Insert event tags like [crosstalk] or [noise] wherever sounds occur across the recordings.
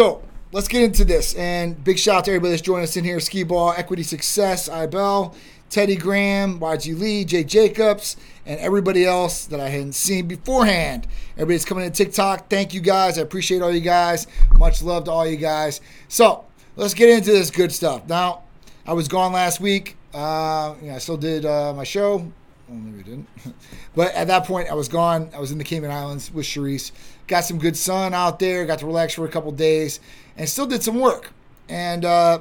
So let's get into this. And big shout out to everybody that's joining us in here Ski Ball, Equity Success, IBEL, Teddy Graham, YG Lee, Jay Jacobs, and everybody else that I hadn't seen beforehand. Everybody's coming to TikTok. Thank you guys. I appreciate all you guys. Much love to all you guys. So let's get into this good stuff. Now, I was gone last week. Uh, you know, I still did uh, my show. Well, maybe I didn't. [laughs] but at that point, I was gone. I was in the Cayman Islands with Charisse. Got some good sun out there. Got to relax for a couple days, and still did some work. And uh,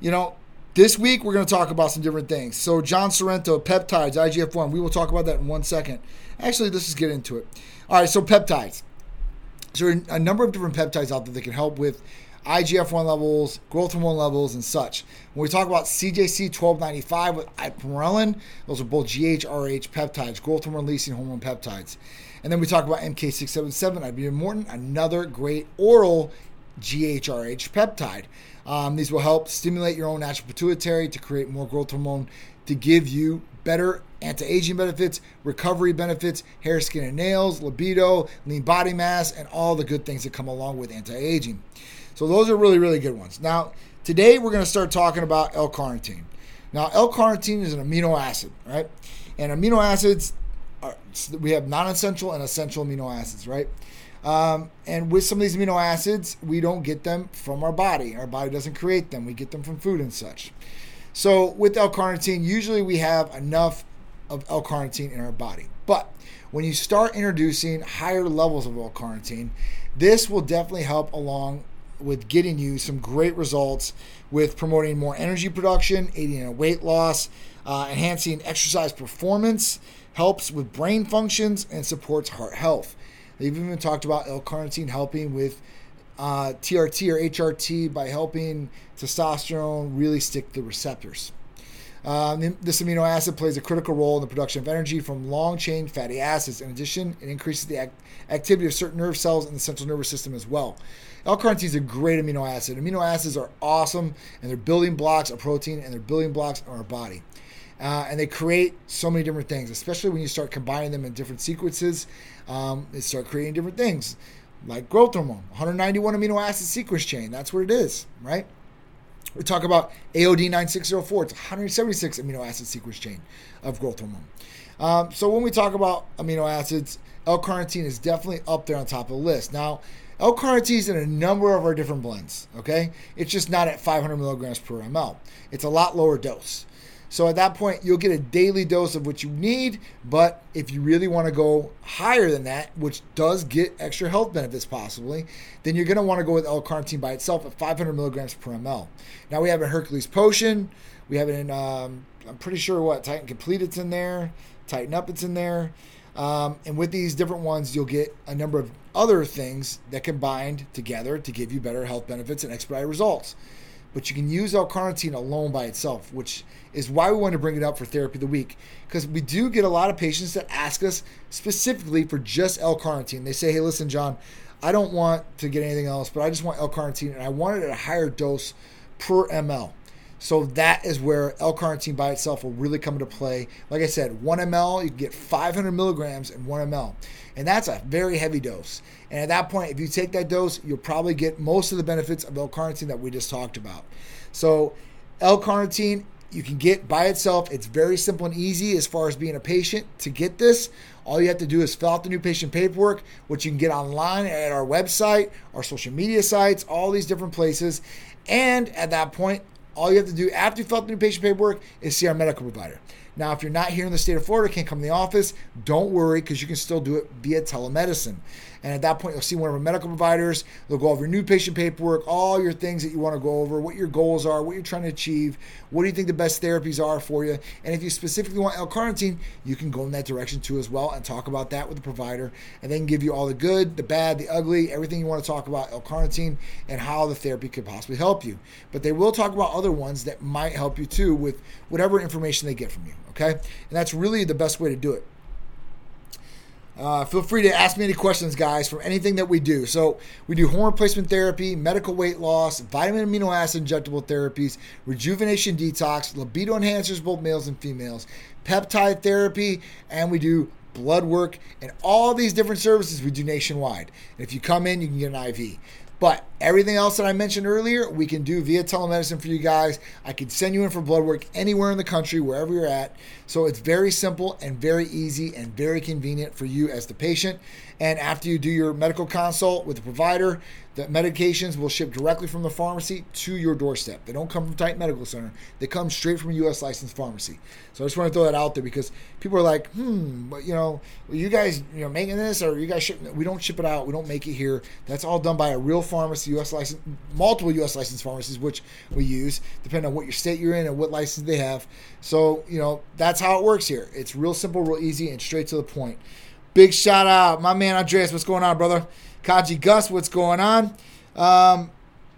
you know, this week we're going to talk about some different things. So John Sorrento, peptides, IGF-1. We will talk about that in one second. Actually, let's just get into it. All right, so peptides. So a number of different peptides out there that can help with IGF-1 levels, growth hormone levels, and such. When we talk about CJC 1295 with ipamorelin, those are both GHRH peptides, growth hormone releasing hormone peptides. And then we talk about MK677, ibutamoren, another great oral GHRH peptide. Um, these will help stimulate your own natural pituitary to create more growth hormone to give you better anti-aging benefits, recovery benefits, hair, skin, and nails, libido, lean body mass, and all the good things that come along with anti-aging. So those are really, really good ones. Now, today we're going to start talking about L-carnitine. Now, L-carnitine is an amino acid, right? And amino acids, are, we have non-essential and essential amino acids, right? Um, and with some of these amino acids, we don't get them from our body. Our body doesn't create them. We get them from food and such. So with L-carnitine, usually we have enough of L-carnitine in our body. But when you start introducing higher levels of L-carnitine, this will definitely help along with getting you some great results with promoting more energy production, aiding in weight loss, uh, enhancing exercise performance, helps with brain functions, and supports heart health. They've even talked about L-carnitine helping with uh, TRT or HRT by helping testosterone really stick to the receptors. Um, this amino acid plays a critical role in the production of energy from long chain fatty acids. In addition, it increases the act- activity of certain nerve cells in the central nervous system as well. L-carnitine is a great amino acid. Amino acids are awesome, and they're building blocks of protein, and they're building blocks of our body. Uh, and they create so many different things, especially when you start combining them in different sequences. Um, they start creating different things, like growth hormone, 191 amino acid sequence chain. That's what it is, right? We talk about AOD 9604. It's 176 amino acid sequence chain of growth hormone. Um, so when we talk about amino acids, L-carnitine is definitely up there on top of the list. Now, L-carnitine is in a number of our different blends. Okay, it's just not at 500 milligrams per ml. It's a lot lower dose. So at that point, you'll get a daily dose of what you need. But if you really want to go higher than that, which does get extra health benefits possibly, then you're going to want to go with L-carnitine by itself at 500 milligrams per ml. Now we have a Hercules potion. We have it in, um, I'm pretty sure what, Titan Complete it's in there. Tighten Up it's in there. Um, and with these different ones, you'll get a number of other things that combined together to give you better health benefits and expedite results but you can use L-carnitine alone by itself, which is why we want to bring it up for therapy of the week because we do get a lot of patients that ask us specifically for just L-carnitine. They say, "Hey, listen, John, I don't want to get anything else, but I just want L-carnitine and I want it at a higher dose per ml." So that is where L-carnitine by itself will really come into play. Like I said, 1 ml, you can get 500 milligrams in 1 ml. And that's a very heavy dose. And at that point, if you take that dose, you'll probably get most of the benefits of L-carnitine that we just talked about. So L-carnitine, you can get by itself. It's very simple and easy as far as being a patient to get this. All you have to do is fill out the new patient paperwork, which you can get online at our website, our social media sites, all these different places. And at that point, all you have to do after you fill out the new patient paperwork is see our medical provider. Now, if you're not here in the state of Florida, can't come to the office, don't worry because you can still do it via telemedicine. And at that point, you'll see one of our medical providers. They'll go over your new patient paperwork, all your things that you want to go over, what your goals are, what you're trying to achieve, what do you think the best therapies are for you. And if you specifically want L-carnitine, you can go in that direction too as well and talk about that with the provider. And then give you all the good, the bad, the ugly, everything you want to talk about L-carnitine and how the therapy could possibly help you. But they will talk about other ones that might help you too with whatever information they get from you. Okay? And that's really the best way to do it. Uh, feel free to ask me any questions, guys, from anything that we do. So, we do hormone replacement therapy, medical weight loss, vitamin amino acid injectable therapies, rejuvenation detox, libido enhancers, both males and females, peptide therapy, and we do blood work and all these different services we do nationwide. And if you come in, you can get an IV. But Everything else that I mentioned earlier, we can do via telemedicine for you guys. I can send you in for blood work anywhere in the country, wherever you're at. So it's very simple and very easy and very convenient for you as the patient. And after you do your medical consult with the provider, the medications will ship directly from the pharmacy to your doorstep. They don't come from Titan Medical Center. They come straight from a U.S. licensed pharmacy. So I just want to throw that out there because people are like, hmm, but you know, you guys, you know, making this or you guys ship? We don't ship it out. We don't make it here. That's all done by a real pharmacy, U.S. license, multiple U.S. licensed pharmacies, which we use, depending on what your state you're in and what license they have. So you know, that's how it works here. It's real simple, real easy, and straight to the point. Big shout out, my man Andreas. What's going on, brother? Kaji Gus, what's going on? Um,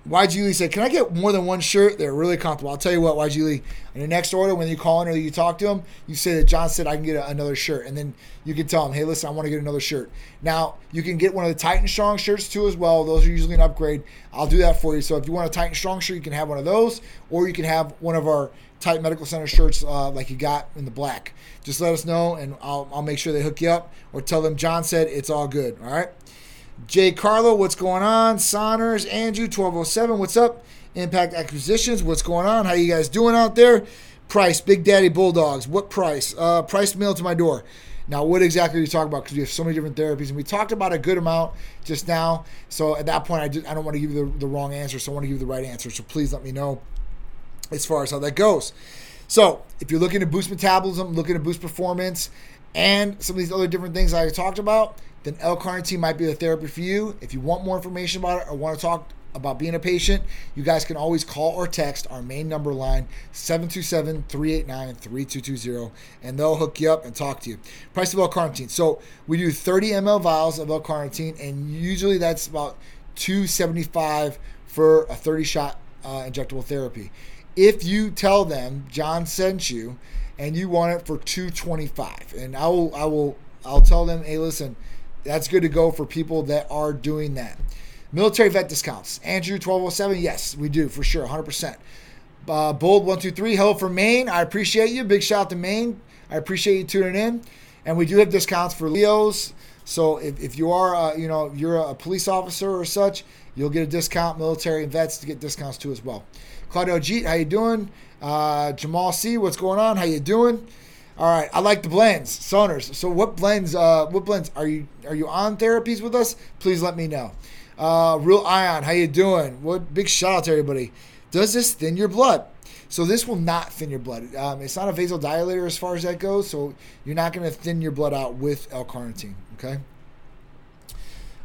YG Lee said, Can I get more than one shirt? They're really comfortable. I'll tell you what, YG Lee, on your next order, when you call in or you talk to him, you say that John said I can get a, another shirt. And then you can tell him, Hey, listen, I want to get another shirt. Now, you can get one of the Titan Strong shirts too as well. Those are usually an upgrade. I'll do that for you. So if you want a Titan Strong shirt, you can have one of those, or you can have one of our Titan Medical Center shirts uh, like you got in the black. Just let us know, and I'll, I'll make sure they hook you up, or tell them John said it's all good. All right. Jay Carlo, what's going on? Saunders, Andrew, 1207, what's up? Impact Acquisitions, what's going on? How you guys doing out there? Price, Big Daddy Bulldogs, what price? Uh, price mail to my door. Now, what exactly are you talking about? Because we have so many different therapies, and we talked about a good amount just now. So at that point, I, just, I don't want to give you the, the wrong answer, so I want to give you the right answer. So please let me know as far as how that goes. So if you're looking to boost metabolism, looking to boost performance, and some of these other different things I talked about, then L-carnitine might be the therapy for you. If you want more information about it or want to talk about being a patient, you guys can always call or text our main number line 727-389-3220 and they'll hook you up and talk to you. Price of L-carnitine. So we do 30 ml vials of L-carnitine and usually that's about 275 for a 30 shot uh, injectable therapy. If you tell them John sent you and you want it for 225 and I will I will I'll tell them, "Hey, listen, that's good to go for people that are doing that. Military vet discounts. Andrew 1207, yes, we do for sure, 100%. Uh, Bold123, hello from Maine. I appreciate you. Big shout out to Maine. I appreciate you tuning in. And we do have discounts for Leos. So if, if you are, uh, you know, you're a police officer or such, you'll get a discount. Military and vets to get discounts too as well. Claudio Jeet, how you doing? Uh, Jamal C, what's going on? How you doing? All right, I like the blends, Saunders. So what blends? Uh, what blends are you are you on therapies with us? Please let me know. Uh, Real Ion, how you doing? What big shout out to everybody. Does this thin your blood? So this will not thin your blood. Um, it's not a vasodilator as far as that goes. So you're not going to thin your blood out with L-carnitine. Okay.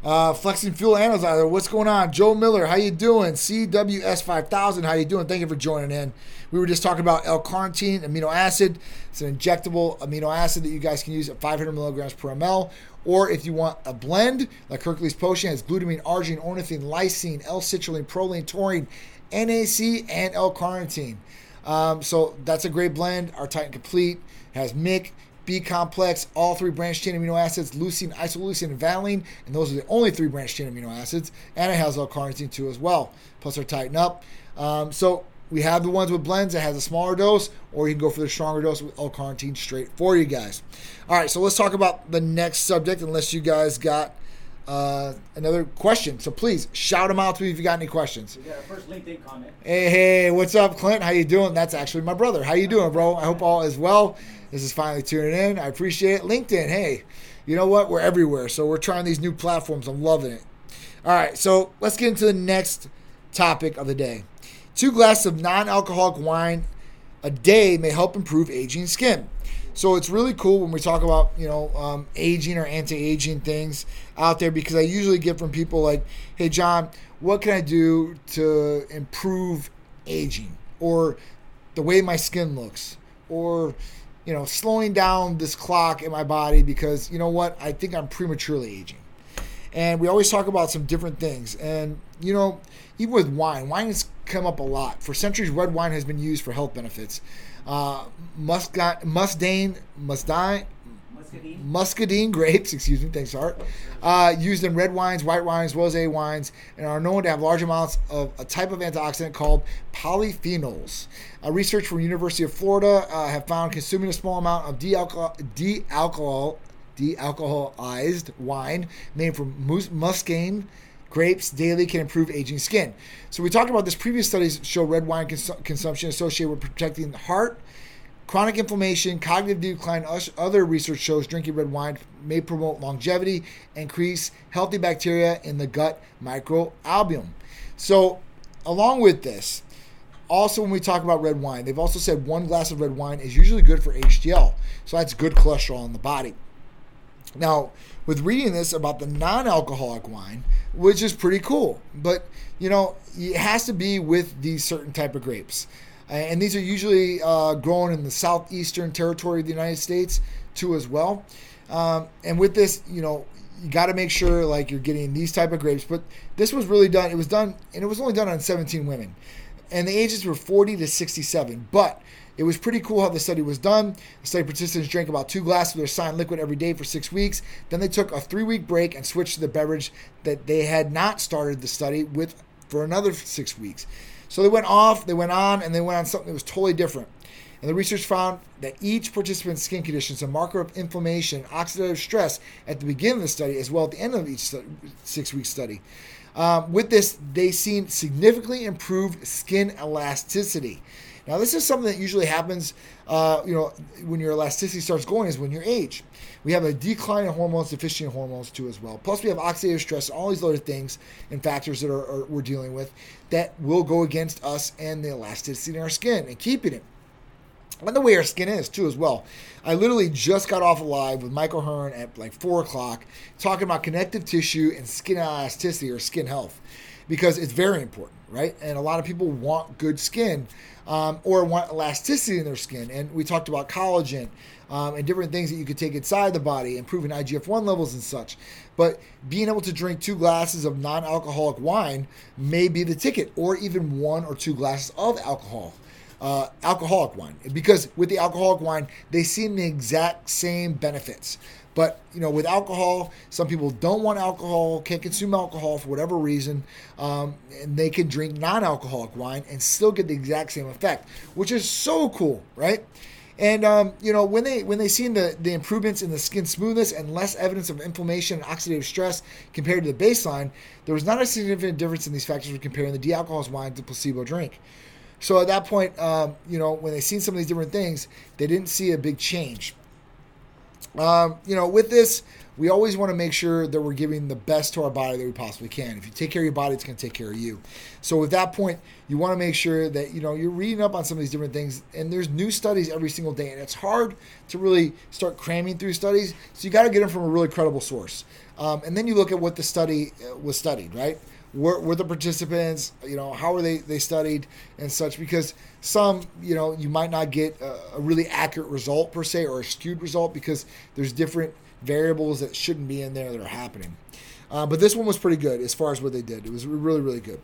Uh, Flexing Fuel Analyzer, what's going on? Joe Miller, how you doing? CWS5000, how you doing? Thank you for joining in. We were just talking about L-carnitine amino acid. It's an injectable amino acid that you guys can use at 500 milligrams per ml. Or if you want a blend, like Hercules Potion has glutamine, arginine, ornithine, lysine, L-citrulline, proline, taurine, NAC, and L-carnitine. Um, so that's a great blend. Our Titan Complete has MIC, B complex, all three branched chain amino acids, leucine, isoleucine, and valine, and those are the only three branched chain amino acids. And it has L-carnitine too as well, plus our Titan Up. Um, so we have the ones with blends that has a smaller dose, or you can go for the stronger dose with L-carnitine straight for you guys. All right, so let's talk about the next subject, unless you guys got uh, another question. So please shout them out to me if you got any questions. We got our first LinkedIn comment. Hey, hey, what's up, Clint? How you doing? That's actually my brother. How you doing, bro? I hope all is well. This is finally tuning in. I appreciate it. LinkedIn, hey, you know what? We're everywhere. So we're trying these new platforms. I'm loving it. All right, so let's get into the next topic of the day. Two glasses of non alcoholic wine a day may help improve aging skin. So it's really cool when we talk about you know um, aging or anti-aging things out there because I usually get from people like, "Hey John, what can I do to improve aging or the way my skin looks or you know slowing down this clock in my body because you know what I think I'm prematurely aging." And we always talk about some different things and you know even with wine, wine has come up a lot. For centuries, red wine has been used for health benefits. Uh, muscat, musdane, musdine, Muscadine. muscadine grapes, [laughs] excuse me, thanks, Art, uh, used in red wines, white wines, rosé wines, and are known to have large amounts of a type of antioxidant called polyphenols. Uh, research from University of Florida uh, have found consuming a small amount of de-alcohol, de-alcohol, de-alcoholized wine made from mus- muscane grapes daily can improve aging skin. So we talked about this. Previous studies show red wine cons- consumption associated with protecting the heart, chronic inflammation, cognitive decline. Other research shows drinking red wine may promote longevity, increase healthy bacteria in the gut microalbumin. So, along with this, also when we talk about red wine, they've also said one glass of red wine is usually good for HDL. So that's good cholesterol in the body. Now, with reading this about the non-alcoholic wine, which is pretty cool, but you know, it has to be with these certain type of grapes, and these are usually uh, grown in the southeastern territory of the United States too, as well. Um, and with this, you know, you got to make sure like you're getting these type of grapes. But this was really done. It was done, and it was only done on 17 women, and the ages were 40 to 67. But it was pretty cool how the study was done. The study participants drank about two glasses of their assigned liquid every day for six weeks. Then they took a three week break and switched to the beverage that they had not started the study with for another six weeks. So they went off, they went on, and they went on something that was totally different. And the research found that each participant's skin condition is a marker of inflammation, oxidative stress at the beginning of the study, as well at the end of each six week study. Um, with this, they seen significantly improved skin elasticity. Now, this is something that usually happens, uh, you know, when your elasticity starts going is when you age. We have a decline in hormones, deficiency in hormones too as well. Plus, we have oxidative stress, all these other things and factors that are, are, we're dealing with that will go against us and the elasticity in our skin and keeping it. And the way our skin is too as well. I literally just got off live with Michael Hearn at like four o'clock talking about connective tissue and skin elasticity or skin health because it's very important, right? And a lot of people want good skin um, or want elasticity in their skin. And we talked about collagen um, and different things that you could take inside the body, improving IGF 1 levels and such. But being able to drink two glasses of non alcoholic wine may be the ticket, or even one or two glasses of alcohol. Uh, alcoholic wine because with the alcoholic wine they seem the exact same benefits but you know with alcohol some people don't want alcohol can't consume alcohol for whatever reason um, and they can drink non-alcoholic wine and still get the exact same effect which is so cool right and um, you know when they when they seen the the improvements in the skin smoothness and less evidence of inflammation and oxidative stress compared to the baseline, there was not a significant difference in these factors when comparing the de-alcoholized wine to placebo drink. So at that point, um, you know when they seen some of these different things, they didn't see a big change. Um, you know with this, we always want to make sure that we're giving the best to our body that we possibly can. If you take care of your body, it's going to take care of you. So with that point, you want to make sure that you know you're reading up on some of these different things, and there's new studies every single day, and it's hard to really start cramming through studies. So you got to get them from a really credible source, um, and then you look at what the study uh, was studied, right? Were, were the participants, you know, how were they they studied and such? Because some, you know, you might not get a, a really accurate result per se or a skewed result because there's different variables that shouldn't be in there that are happening. Uh, but this one was pretty good as far as what they did. It was really, really good.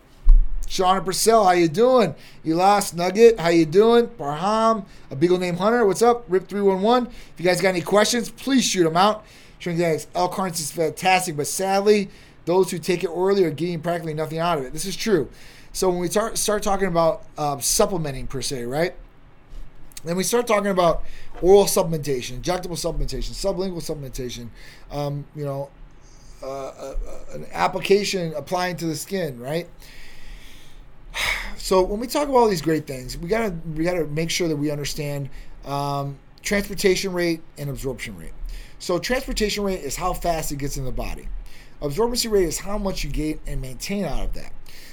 Sean Purcell, how you doing? Elas Nugget, how you doing? Parham, a beagle named Hunter, what's up? Rip311. If you guys got any questions, please shoot them out. Showing guys, Carnes is fantastic, but sadly, those who take it orally are getting practically nothing out of it. This is true. So when we start start talking about uh, supplementing per se, right? Then we start talking about oral supplementation, injectable supplementation, sublingual supplementation, um, you know, uh, uh, an application applying to the skin, right? So when we talk about all these great things, we gotta we gotta make sure that we understand um, transportation rate and absorption rate. So transportation rate is how fast it gets in the body. Absorbency rate is how much you get and maintain out of that.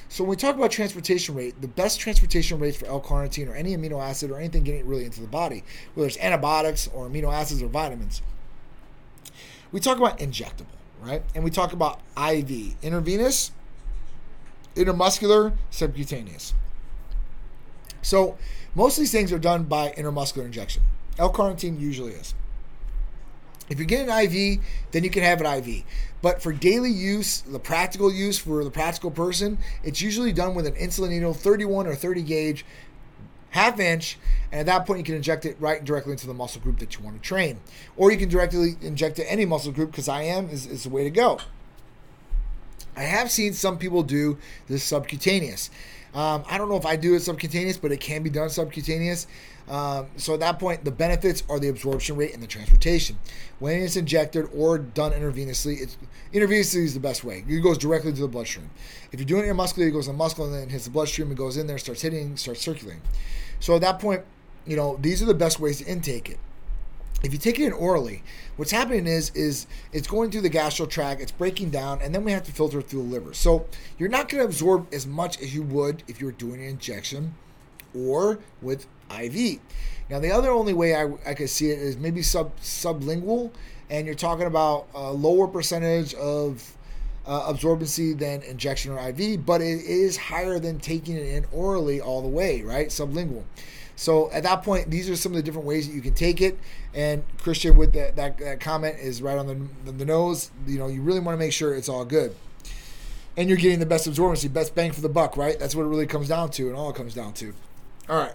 So when we talk about transportation rate, the best transportation rates for L-carnitine or any amino acid or anything getting really into the body, whether it's antibiotics or amino acids or vitamins, we talk about injectable, right? And we talk about IV, intravenous, intramuscular, subcutaneous. So most of these things are done by intramuscular injection. L-carnitine usually is. If you get an IV, then you can have an IV. But for daily use, the practical use for the practical person, it's usually done with an insulin needle, 31 or 30 gauge, half inch, and at that point you can inject it right directly into the muscle group that you want to train. Or you can directly inject it any muscle group because IM is, is the way to go. I have seen some people do this subcutaneous. Um, I don't know if I do it subcutaneous, but it can be done subcutaneous. Um, so at that point, the benefits are the absorption rate and the transportation. When it's injected or done intravenously, it's intravenously is the best way. It goes directly to the bloodstream. If you're doing it intramuscularly, it goes in the muscle and then hits the bloodstream It goes in there, starts hitting, starts circulating. So at that point, you know these are the best ways to intake it if you take it in orally, what's happening is is it's going through the gastro tract, it's breaking down, and then we have to filter it through the liver. So you're not going to absorb as much as you would if you were doing an injection or with IV. Now the other only way I, I could see it is maybe sub sublingual, and you're talking about a lower percentage of uh, absorbency than injection or IV, but it is higher than taking it in orally all the way, right? Sublingual. So at that point, these are some of the different ways that you can take it. And Christian, with that, that, that comment, is right on the, the nose. You know, you really want to make sure it's all good. And you're getting the best absorbency, best bang for the buck, right? That's what it really comes down to, and all it comes down to. All right.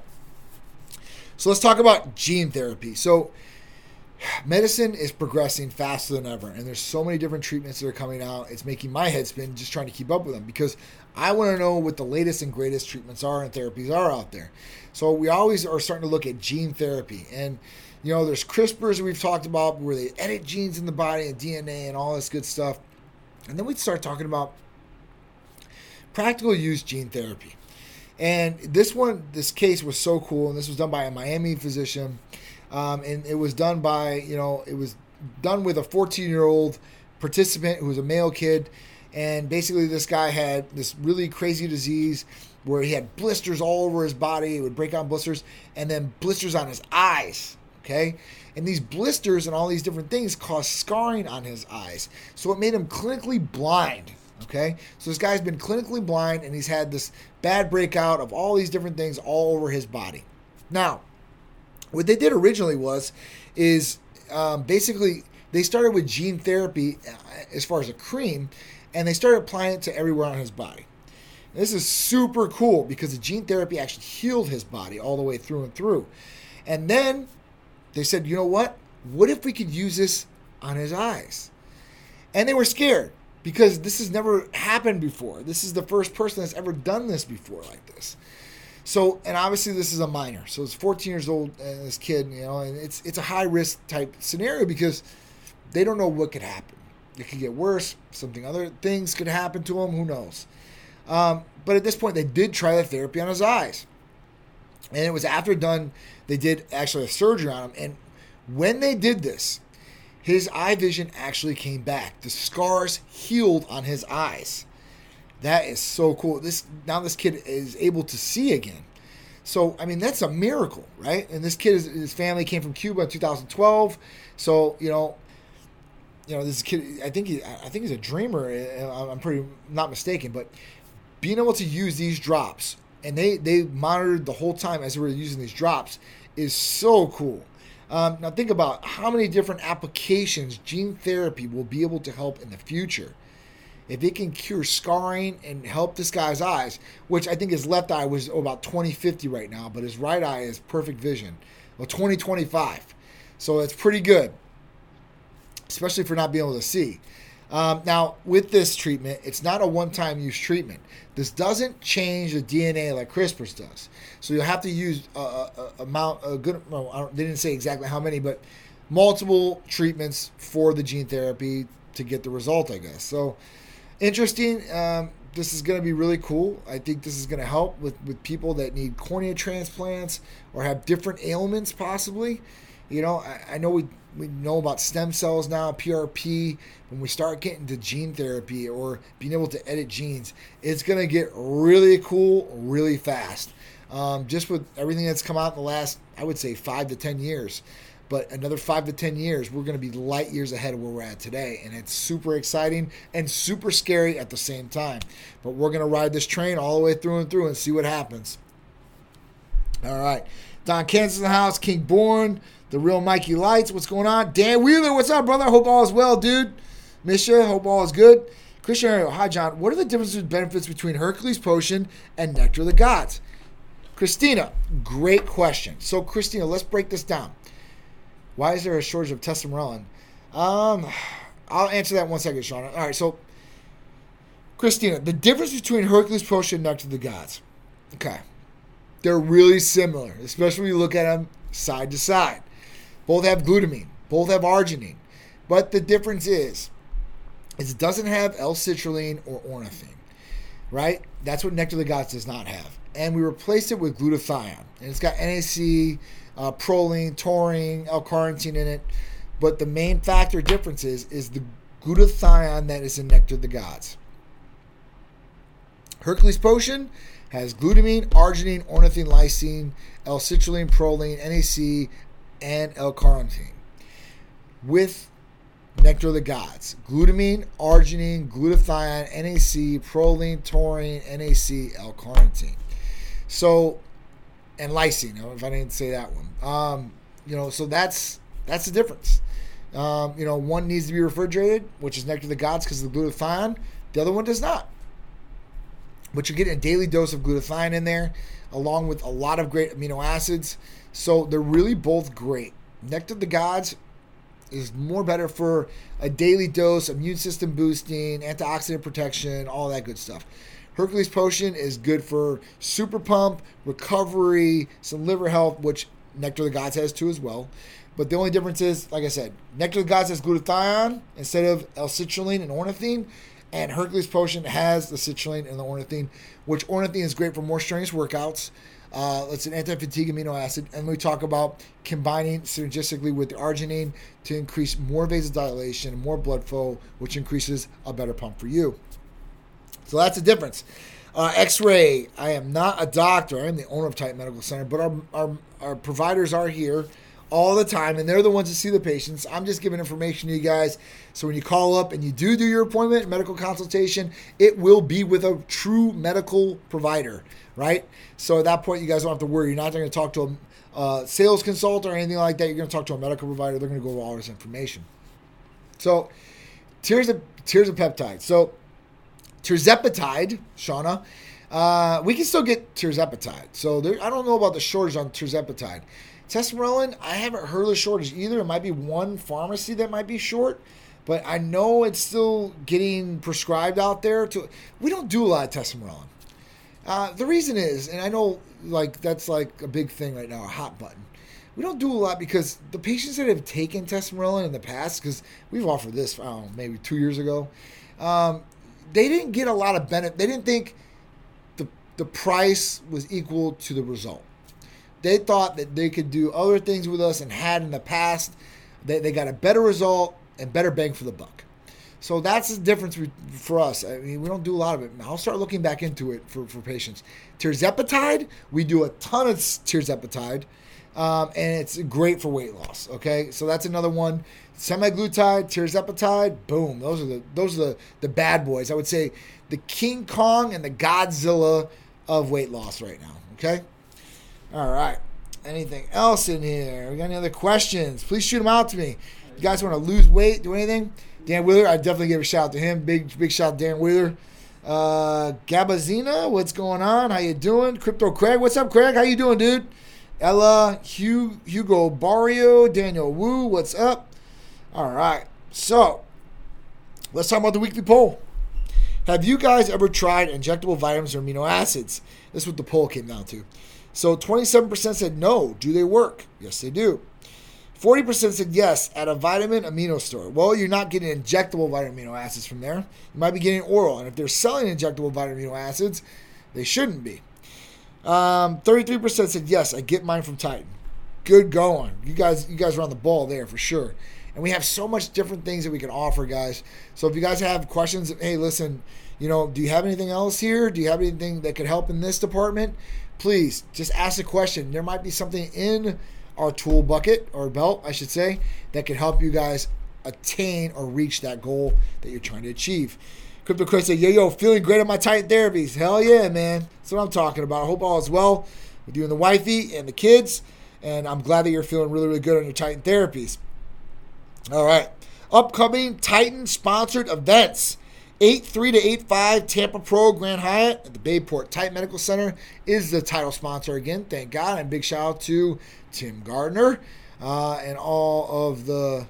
So let's talk about gene therapy. So medicine is progressing faster than ever, and there's so many different treatments that are coming out. It's making my head spin just trying to keep up with them because I want to know what the latest and greatest treatments are and therapies are out there. So we always are starting to look at gene therapy. And, you know, there's CRISPRs we've talked about where they edit genes in the body and DNA and all this good stuff. And then we start talking about practical use gene therapy. And this one, this case was so cool. And this was done by a Miami physician. Um, and it was done by, you know, it was done with a 14 year old participant who was a male kid and basically this guy had this really crazy disease where he had blisters all over his body. It would break out blisters, and then blisters on his eyes. Okay, and these blisters and all these different things caused scarring on his eyes, so it made him clinically blind. Okay, so this guy's been clinically blind, and he's had this bad breakout of all these different things all over his body. Now, what they did originally was, is um, basically they started with gene therapy uh, as far as a cream and they started applying it to everywhere on his body. And this is super cool because the gene therapy actually healed his body all the way through and through. And then they said, you know what? What if we could use this on his eyes? And they were scared because this has never happened before. This is the first person that's ever done this before like this. So, and obviously this is a minor. So it's 14 years old and this kid, you know, and it's it's a high risk type scenario because they don't know what could happen it could get worse. Something other things could happen to him. Who knows? Um, but at this point, they did try the therapy on his eyes, and it was after done. They did actually a surgery on him, and when they did this, his eye vision actually came back. The scars healed on his eyes. That is so cool. This now this kid is able to see again. So I mean that's a miracle, right? And this kid, his family came from Cuba in 2012. So you know you know, this kid. I think he, I think he's a dreamer. Uh, I'm pretty not mistaken, but being able to use these drops and they they monitored the whole time as they were using these drops is so cool. Um, now think about how many different applications gene therapy will be able to help in the future. If it can cure scarring and help this guy's eyes, which I think his left eye was about 2050 right now, but his right eye is perfect vision, well 2025, so it's pretty good especially for not being able to see. Um, now, with this treatment, it's not a one time use treatment. This doesn't change the DNA like CRISPR's does. So you'll have to use a, a, a amount, a good, well, they didn't say exactly how many, but multiple treatments for the gene therapy to get the result, I guess. So interesting. Um, this is going to be really cool. I think this is going to help with, with people that need cornea transplants or have different ailments, possibly. You know, I, I know we we know about stem cells now, PRP. When we start getting to gene therapy or being able to edit genes, it's going to get really cool really fast. Um, just with everything that's come out in the last, I would say, five to 10 years. But another five to 10 years, we're going to be light years ahead of where we're at today. And it's super exciting and super scary at the same time. But we're going to ride this train all the way through and through and see what happens. All right. Don Kansas in the house, King Born the real Mikey Lights. What's going on? Dan Wheeler, what's up, brother? Hope all is well, dude. You. Hope all is good. Christian hi, John. What are the differences and benefits between Hercules Potion and Nectar of the Gods? Christina, great question. So, Christina, let's break this down. Why is there a shortage of testosterone? Um, I'll answer that one second, Sean. All right, so Christina, the difference between Hercules Potion and Nectar of the Gods. Okay. They're really similar, especially when you look at them side to side. Both have glutamine, both have arginine. But the difference is, is it doesn't have L-citrulline or ornithine, right? That's what Nectar of the Gods does not have. And we replaced it with glutathione. And it's got NAC, uh, proline, taurine, L-carnitine in it. But the main factor difference is, is the glutathione that is in Nectar of the Gods. Hercules Potion has glutamine, arginine, ornithine, lysine, L-citrulline, proline, NAC, and L-carnitine. With Nectar of the Gods, glutamine, arginine, glutathione, NAC, proline, taurine, NAC, L-carnitine. So, and lysine. If I didn't say that one, um, you know, so that's that's the difference. Um, you know, one needs to be refrigerated, which is Nectar of the Gods because of the glutathione. The other one does not. But you're getting a daily dose of glutathione in there, along with a lot of great amino acids. So they're really both great. Nectar of the Gods is more better for a daily dose, immune system boosting, antioxidant protection, all that good stuff. Hercules Potion is good for super pump, recovery, some liver health, which Nectar of the Gods has too as well. But the only difference is, like I said, Nectar of the Gods has glutathione instead of L-citrulline and ornithine. And Hercules Potion has the citrulline and the ornithine, which ornithine is great for more strenuous workouts. Uh, it's an anti-fatigue amino acid, and we talk about combining synergistically with the arginine to increase more vasodilation more blood flow, which increases a better pump for you. So that's the difference. Uh, X-ray. I am not a doctor. I am the owner of Titan Medical Center, but our, our our providers are here all the time, and they're the ones that see the patients. I'm just giving information to you guys. So when you call up and you do do your appointment, medical consultation, it will be with a true medical provider, right? So at that point, you guys don't have to worry. You're not going to talk to a uh, sales consultant or anything like that. You're going to talk to a medical provider. They're going to go over all this information. So here's a here's a peptide. So tirzepatide, Shauna. Uh, we can still get tirzepatide. So there, I don't know about the shortage on tirzepatide. Tesamorelin, I haven't heard of the shortage either. It might be one pharmacy that might be short, but I know it's still getting prescribed out there. To we don't do a lot of Tesamorelin. Uh, the reason is, and I know like that's like a big thing right now, a hot button. We don't do a lot because the patients that have taken Tesamorelin in the past, because we've offered this, I don't know, maybe two years ago, um, they didn't get a lot of benefit. They didn't think the the price was equal to the result. They thought that they could do other things with us and had in the past. They, they got a better result and better bang for the buck. So that's the difference for us. I mean, we don't do a lot of it. I'll start looking back into it for, for patients. Tirzepatide, we do a ton of tirzepatide, um, and it's great for weight loss. Okay, so that's another one. Semaglutide, tirzepatide, boom. Those are the those are the the bad boys. I would say the King Kong and the Godzilla of weight loss right now. Okay. All right. Anything else in here? We got any other questions? Please shoot them out to me. You guys want to lose weight, do anything? Dan Wheeler, I definitely give a shout out to him. Big big shout out to Dan Wheeler. Uh, Gabazina, what's going on? How you doing? Crypto Craig, what's up, Craig? How you doing, dude? Ella, Hugh, Hugo Barrio, Daniel Wu, what's up? All right, so let's talk about the weekly poll. Have you guys ever tried injectable vitamins or amino acids? This is what the poll came down to. So 27% said no. Do they work? Yes, they do. 40% said yes at a vitamin amino store. Well, you're not getting injectable vitamin amino acids from there. You might be getting oral. And if they're selling injectable vitamin amino acids, they shouldn't be. Um, 33% said yes, I get mine from Titan. Good going. You guys you guys are on the ball there for sure. And we have so much different things that we can offer, guys. So if you guys have questions, hey, listen, you know, do you have anything else here? Do you have anything that could help in this department? please just ask a question. There might be something in our tool bucket or belt, I should say, that could help you guys attain or reach that goal that you're trying to achieve. Crypto Chris said, Yo, yo, feeling great on my Titan therapies. Hell yeah, man. That's what I'm talking about. I hope all is well with you and the wifey and the kids. And I'm glad that you're feeling really, really good on your Titan therapies. All right. Upcoming Titan sponsored events. 8-3 to 8-5 Tampa Pro Grand Hyatt at the Bayport Titan Medical Center is the title sponsor again. Thank God. And big shout out to Tim Gardner uh, and all of the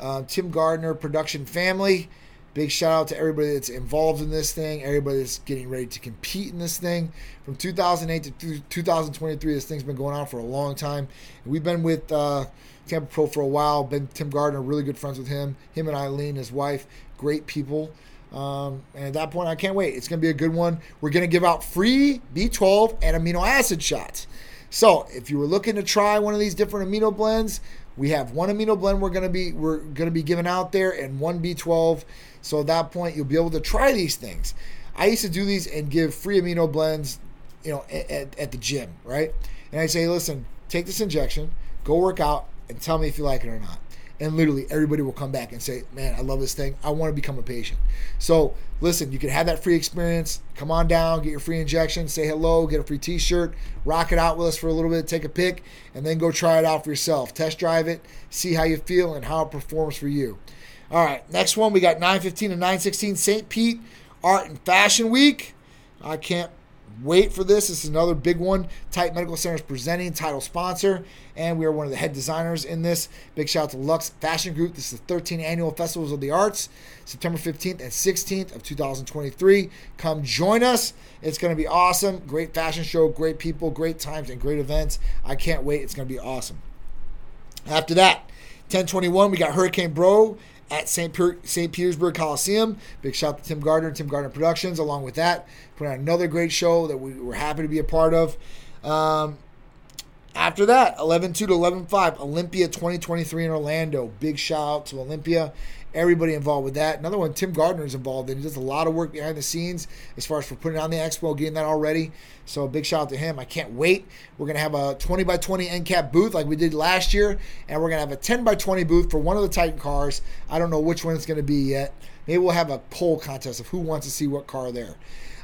uh, Tim Gardner production family. Big shout out to everybody that's involved in this thing, everybody that's getting ready to compete in this thing. From 2008 to 2023, this thing's been going on for a long time. We've been with uh, Tampa Pro for a while. Been Tim Gardner, really good friends with him. Him and Eileen, his wife, great people. Um, and at that point, I can't wait. It's going to be a good one. We're going to give out free B12 and amino acid shots. So if you were looking to try one of these different amino blends, we have one amino blend we're going to be we're going to be giving out there and one B12. So at that point, you'll be able to try these things. I used to do these and give free amino blends, you know, at, at the gym, right? And I say, listen, take this injection, go work out, and tell me if you like it or not and literally everybody will come back and say, "Man, I love this thing. I want to become a patient." So, listen, you can have that free experience. Come on down, get your free injection, say hello, get a free T-shirt, rock it out with us for a little bit, take a pic, and then go try it out for yourself. Test drive it, see how you feel and how it performs for you. All right, next one we got 915 and 916 St. Pete Art and Fashion Week. I can't wait for this. This is another big one. Titan Medical Center is presenting, title sponsor, and we are one of the head designers in this. Big shout out to Lux Fashion Group. This is the 13th annual Festivals of the Arts, September 15th and 16th of 2023. Come join us. It's going to be awesome. Great fashion show, great people, great times, and great events. I can't wait. It's going to be awesome. After that, 1021, we got Hurricane Pro at St. St. Petersburg Coliseum. Big shout out to Tim Gardner Tim Gardner Productions. Along with that, put on another great show that we were happy to be a part of. Um, after that, 11 2 to 11 5, Olympia 2023 in Orlando. Big shout out to Olympia everybody involved with that. Another one, Tim Gardner is involved in. He does a lot of work behind the scenes as far as for putting on the expo, getting that all ready. So a big shout out to him. I can't wait. We're gonna have a 20 by 20 end cap booth like we did last year, and we're gonna have a 10 by 20 booth for one of the Titan cars. I don't know which one it's gonna be yet. Maybe we'll have a poll contest of who wants to see what car there.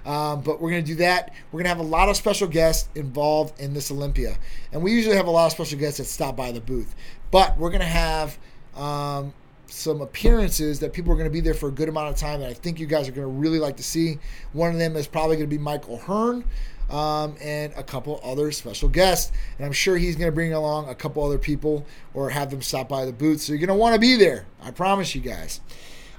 Um, but we're going to do that. We're going to have a lot of special guests involved in this Olympia. And we usually have a lot of special guests that stop by the booth. But we're going to have um, some appearances that people are going to be there for a good amount of time that I think you guys are going to really like to see. One of them is probably going to be Michael Hearn. Um, and a couple other special guests. And I'm sure he's going to bring along a couple other people or have them stop by the booth. So you're going to want to be there. I promise you guys.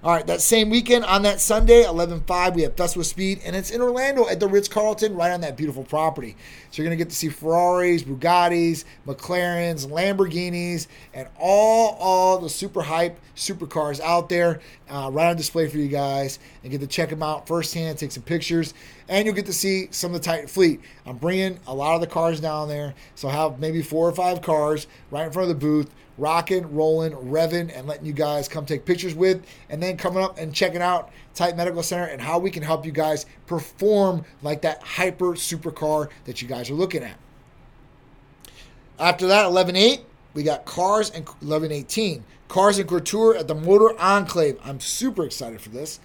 All right, that same weekend on that Sunday, 11-5, we have Dust with Speed, and it's in Orlando at the Ritz-Carlton, right on that beautiful property. So you're to get to see Ferraris, Bugattis, McLarens, Lamborghinis, and all, all the super hype supercars out there uh, right on display for you guys, and get to check them out firsthand, take some pictures, and you'll get to see some of the Titan fleet. I'm bringing a lot of the cars down there, so I'll have maybe four or five cars right in front of the booth rocking, rolling, revving, and letting you guys come take pictures with, and then coming up and checking out Titan Medical Center and how we can help you guys perform like that hyper supercar that you guys are looking at. After that, 11.8, we got Cars and 11.18. Cars and Couture at the Motor Enclave. I'm super excited for this.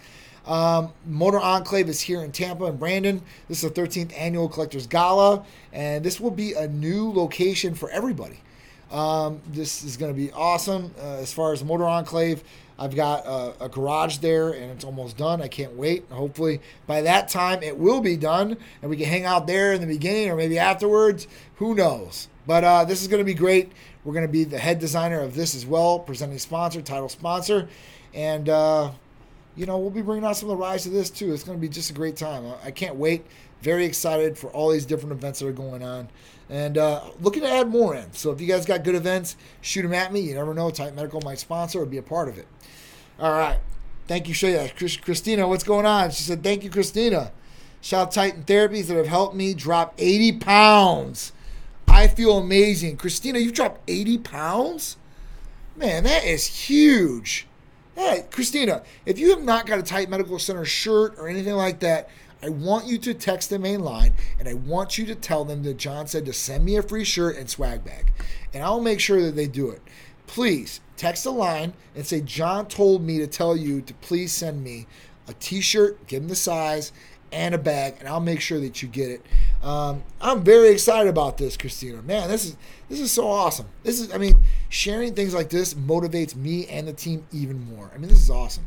Um, Motor Enclave is here in Tampa and Brandon. This is the 13th annual Collectors Gala, and this will be a new location for everybody. Um, this is going to be awesome. Uh, as far as Motor Enclave, I've got a, a, garage there and it's almost done. I can't wait. Hopefully, by that time, it will be done and we can hang out there in the beginning or maybe afterwards. Who knows? But uh, this is going to be great. We're going to be the head designer of this as well, presenting sponsor, title sponsor. And, uh, you know, we'll be bringing out some of the rides to this too. It's going to be just a great time. I can't wait. Very excited for all these different events that are going on and uh, looking to add more in. So if you guys got good events, shoot them at me. You never know. Titan Medical might sponsor or be a part of it. All right. Thank you, Shaya. Christina, what's going on? She said, Thank you, Christina. Shout Titan Therapies that have helped me drop 80 pounds. I feel amazing. Christina, you dropped 80 pounds? Man, that is huge. Hey, Christina, if you have not got a Titan Medical Center shirt or anything like that, I want you to text the main line and I want you to tell them that John said to send me a free shirt and swag bag. And I'll make sure that they do it. Please text the line and say, John told me to tell you to please send me a t shirt, give them the size, and a bag, and I'll make sure that you get it. Um, I'm very excited about this, Christina. Man, this is this is so awesome. This is, I mean, sharing things like this motivates me and the team even more. I mean, this is awesome.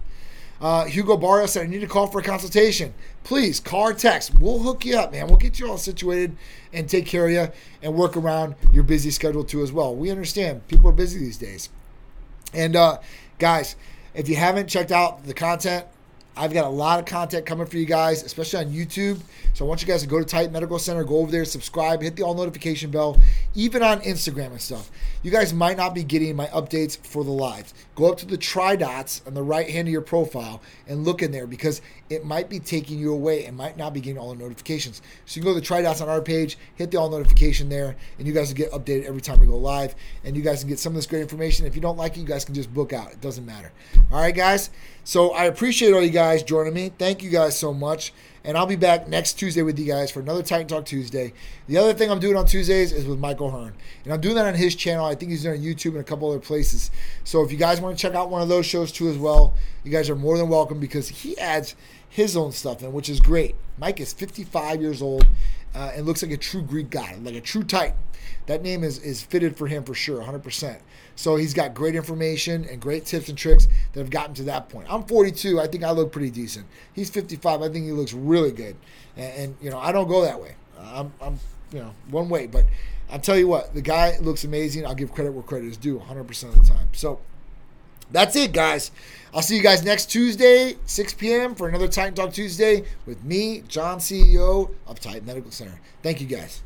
Uh, Hugo Barrio said, I need to call for a consultation. Please call text. We'll hook you up, man. We'll get you all situated and take care of you and work around your busy schedule too as well. We understand people are busy these days. And uh, guys, if you haven't checked out the content I've got a lot of content coming for you guys, especially on YouTube. So I want you guys to go to Titan Medical Center, go over there, subscribe, hit the all notification bell, even on Instagram and stuff. You guys might not be getting my updates for the lives. Go up to the try dots on the right hand of your profile and look in there because it might be taking you away and might not be getting all the notifications. So you can go to the try dots on our page, hit the all notification there, and you guys will get updated every time we go live. And you guys can get some of this great information. If you don't like it, you guys can just book out. It doesn't matter. All right, guys. So I appreciate all you guys joining me. Thank you guys so much. And I'll be back next Tuesday with you guys for another Titan Talk Tuesday. The other thing I'm doing on Tuesdays is with Mike O'Hearn. And I'm doing that on his channel. I think he's doing it on YouTube and a couple other places. So if you guys want to check out one of those shows too as well, you guys are more than welcome because he adds his own stuff in, which is great. Mike is 55 years old uh, and looks like a true Greek god, like a true Titan. That name is, is fitted for him for sure, 100%. So he's got great information and great tips and tricks that have gotten to that point. I'm 42. I think I look pretty decent. He's 55. I think he looks really good. And, and you know, I don't go that way. I'm, I'm, you know, one way. But I'll tell you what, the guy looks amazing. I'll give credit where credit is due 100% of the time. So that's it, guys. I'll see you guys next Tuesday, 6 p.m. for another Titan Talk Tuesday with me, John, CEO of Titan Medical Center. Thank you, guys.